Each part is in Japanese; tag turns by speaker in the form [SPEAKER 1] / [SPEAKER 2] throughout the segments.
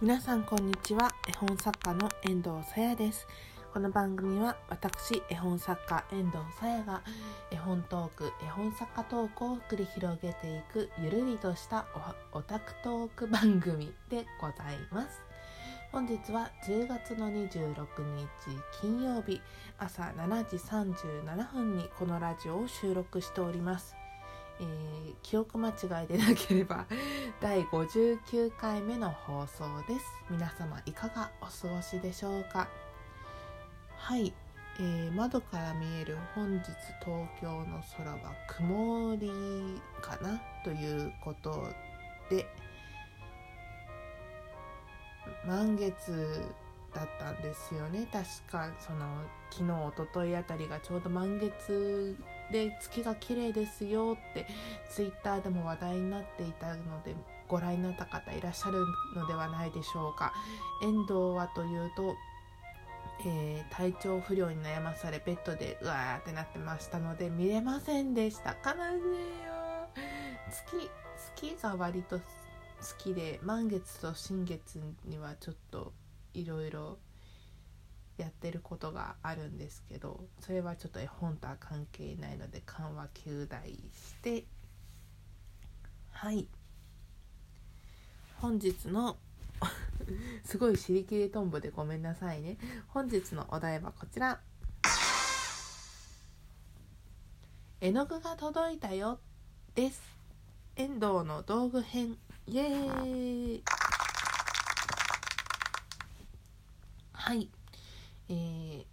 [SPEAKER 1] 皆さんこんにちは。絵本作家の遠藤さやです。この番組は私絵本作家遠藤さやが絵本トーク絵本作家トークを繰り広げていくゆるりとしたオタクトーク番組でございます。本日は10月の26日金曜日朝7時37分にこのラジオを収録しております。えー、記憶間違いでなければ 第59回目の放送です。皆様いかがお過ごしでしょうか？はい、えー、窓から見える本日東京の空は曇りかなということで満月だったんですよね。確かその昨日おとといあたりがちょうど満月で月が綺麗ですよってツイッターでも話題になっていたのでご覧になった方いらっしゃるのではないでしょうか。遠藤はというと、えー、体調不良に悩まされベッドでうわーってなってましたので見れませんでした。悲しいよ月月が割と好きで満月と新月にはちょっといろいろやってることがあるんですけどそれはちょっと絵本とは関係ないので緩和9大して。はい。本日の すごい尻切れトンボでごめんなさいね。本日のお題はこちら。絵の具が届いたよです。遠藤の道具編。イエーイ。はいえー、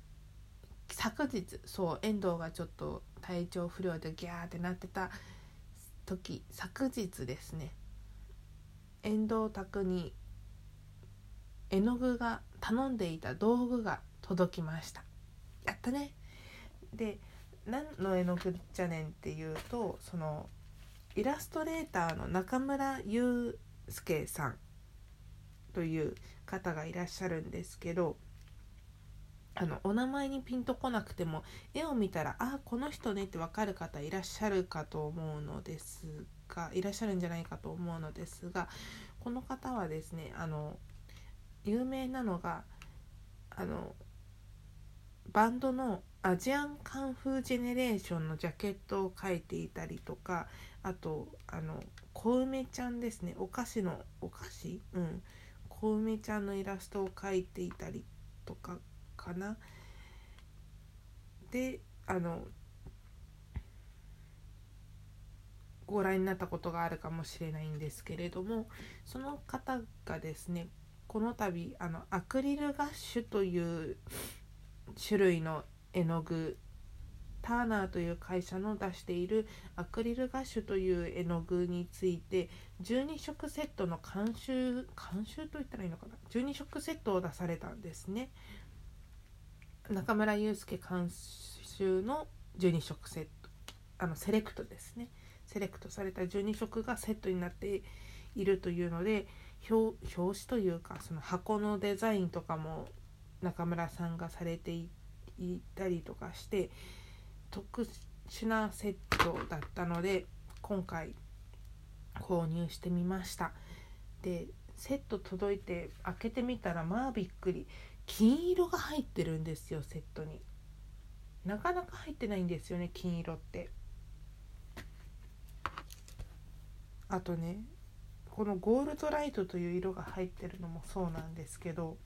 [SPEAKER 1] 昨日そう遠藤がちょっと体調不良でギャーってなってた時昨日ですね遠藤宅に絵の具が頼んでいた道具が届きました。やったね。で何の絵の具じゃねんっていうとそのイラストレーターの中村祐介さんという方がいらっしゃるんですけどあのお名前にピンとこなくても絵を見たらあこの人ねって分かる方いらっしゃるかと思うのですがいらっしゃるんじゃないかと思うのですがこの方はですねあの有名なのがあのバンドのアジアンカンフージェネレーションのジャケットを描いていたりとかあとあの小梅ちゃんですねお菓子のお菓子うん小梅ちゃんのイラストを描いていたりとかかなであのご覧になったことがあるかもしれないんですけれどもその方がですねこの度あのアクリルガッシュという種類の絵の具ターナーという会社の出しているアクリルガッシュという絵の具について12色セットの監修監修といったらいいのかな？12色セットを出されたんですね。中村祐介監修の12色セット。あのセレクトですね。セレクトされた12色がセットになっているというので表紙というかその箱のデザインとかも中村さんがされていたりとかして特殊なセットだったので今回購入してみました。でセット届いて開けてみたらまあびっくり。金色が入ってるんですよセットに。なかなか入ってないんですよね金色って。あとねこのゴールドライトという色が入ってるのもそうなんですけど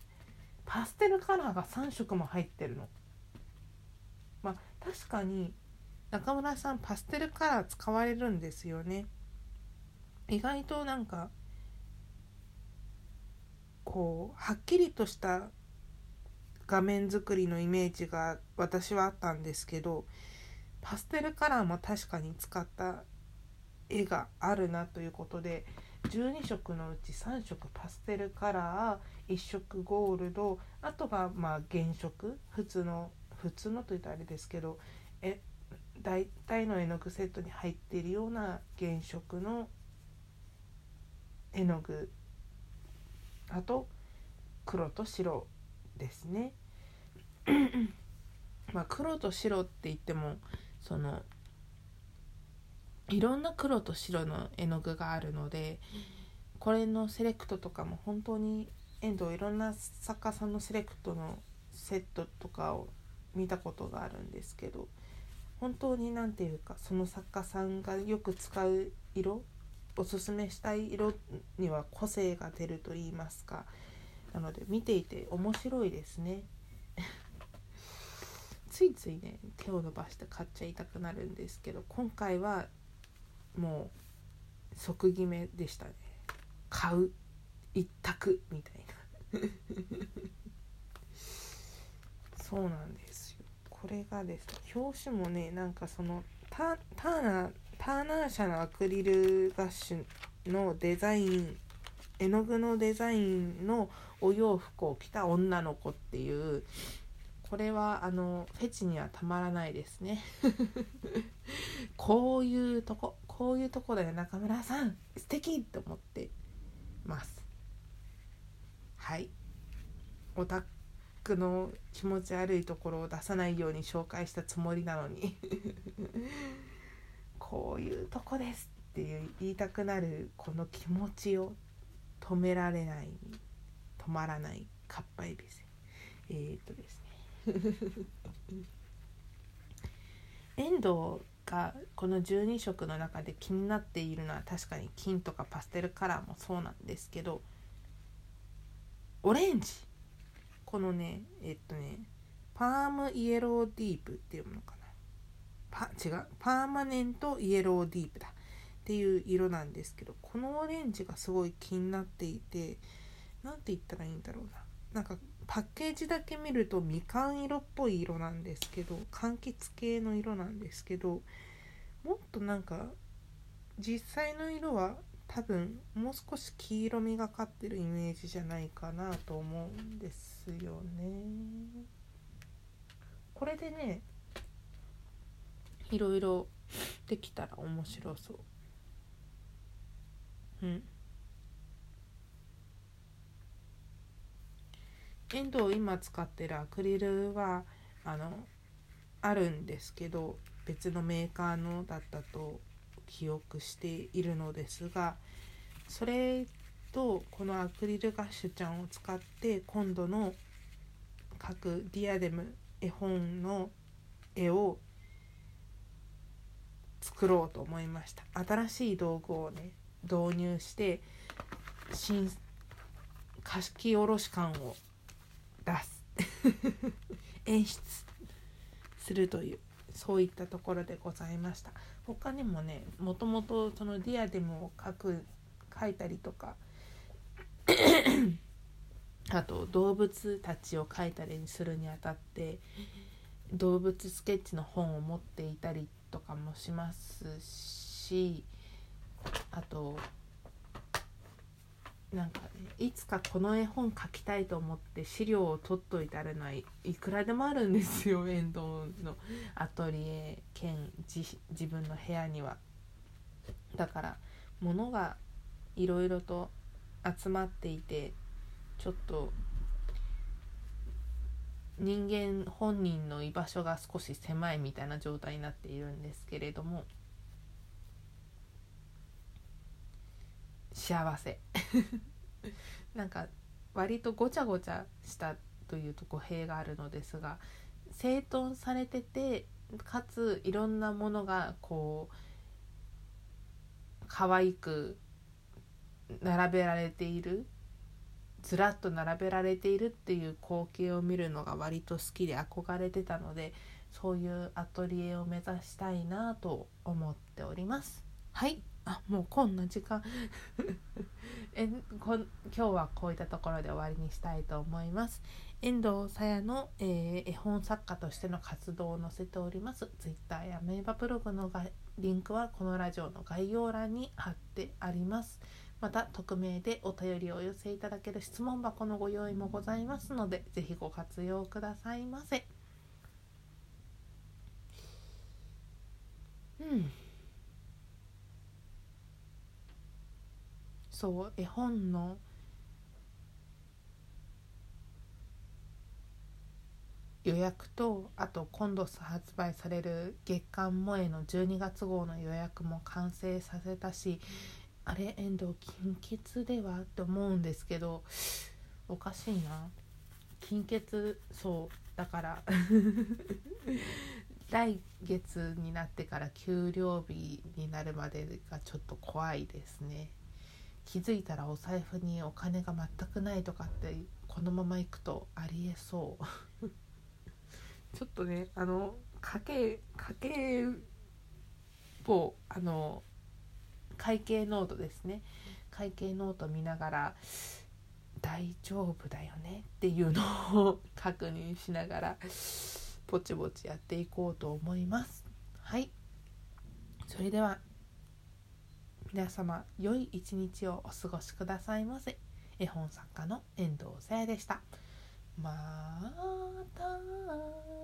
[SPEAKER 1] パステルカラーが3色も入ってるの。まあ確かに中村さんパステルカラー使われるんですよね。意外となんかこうはっきりとした画面作りのイメージが私はあったんですけどパステルカラーも確かに使った絵があるなということで12色のうち3色パステルカラー1色ゴールドあとがまあ原色普通の普通のといったらあれですけどえ大体の絵の具セットに入っているような原色の絵の具。あと黒と白。ですね。まあ黒と白って言ってもそのいろんな黒と白の絵の具があるのでこれのセレクトとかも本当に遠藤いろんな作家さんのセレクトのセットとかを見たことがあるんですけど本当に何て言うかその作家さんがよく使う色おすすめしたい色には個性が出ると言いますかなので見ていて面白いですね。ついついね手を伸ばして買っちゃいたくなるんですけど今回はもう即決めでしたね。買う一択みたいな。そうなんですよ。これがですね表紙もねなんかそのタターナーターナー社のアクリルガッシュのデザイン絵の具のデザインのお洋服を着た女の子っていうこれはあのフェチにはたまらないですね。こういうとここういうとこだよ。中村さん素敵って思ってます。はい。オタクの気持ち悪いところを出さないように紹介したつもりなのに。こういうとこですっていう言いたくなるこの気持ちを。止められない止まらないかっぱえびせ。えー、っとですね。遠藤がこの12色の中で気になっているのは確かに金とかパステルカラーもそうなんですけどオレンジ。このねえっとねパームイエローディープっていうものかな。パ違う。パーマネントイエローディープだ。っていう色なんですけどこのオレンジがすごい気になっていて何て言ったらいいんだろうななんかパッケージだけ見るとみかん色っぽい色なんですけど柑橘系の色なんですけどもっとなんか実際の色は多分もう少し黄色みがかってるイメージじゃないかなと思うんですよね。これでねいろいろできたら面白そう。うん。遠藤今使ってるアクリルはあのあるんですけど別のメーカーのだったと記憶しているのですがそれとこのアクリルガッシュちゃんを使って今度の各ディアデム絵本の絵を作ろうと思いました。新しい道具をね導入して新書き下ろし感を出す。演出するというそういったところでございました。他にもねもともとそのディアデムを書く書いたりとか あと動物たちを描いたりするにあたって動物スケッチの本を持っていたりとかもしますしあとなんかねいつかこの絵本描きたいと思って資料を取っといてあるのはいくらでもあるんですよ 遠藤のアトリエ兼自分の部屋には。だから物がいろいろと集まっていてちょっと人間本人の居場所が少し狭いみたいな状態になっているんですけれども幸せ。なんか割とごちゃごちゃしたというと語弊があるのですが整頓されててかついろんなものがこう可愛く並べられているずらっと並べられているっていう光景を見るのが割と好きで憧れてたのでそういうアトリエを目指したいなと思っております。はい。あもうこんな時間。えこ今日はこういったところで終わりにしたいと思います。遠藤さやの、えー、絵本作家としての活動を載せております。Twitter や名場ブログのリンクはこのラジオの概要欄に貼ってあります。また匿名でお便りをお寄せいただける質問箱のご用意もございますので是非ご活用くださいませ。うん。そう絵本の。予約とあと今度発売される月刊萌えの12月号の予約も完成させたしあれ遠藤金欠では？って思うんですけどおかしいな。金欠そうだから。来月になってから給料日になるまでがちょっと怖いですね。気づいたらお財布にお金が全くないとかってこのままいくとありえそう。ちょっとねあの家計家計簿あの会計ノートですね。会計ノート見ながら大丈夫だよねっていうのを 確認しながらぼちぼちやっていこうと思います。はい。それでは皆様良い一日をお過ごしくださいませ。絵本作家の遠藤さやでした。また。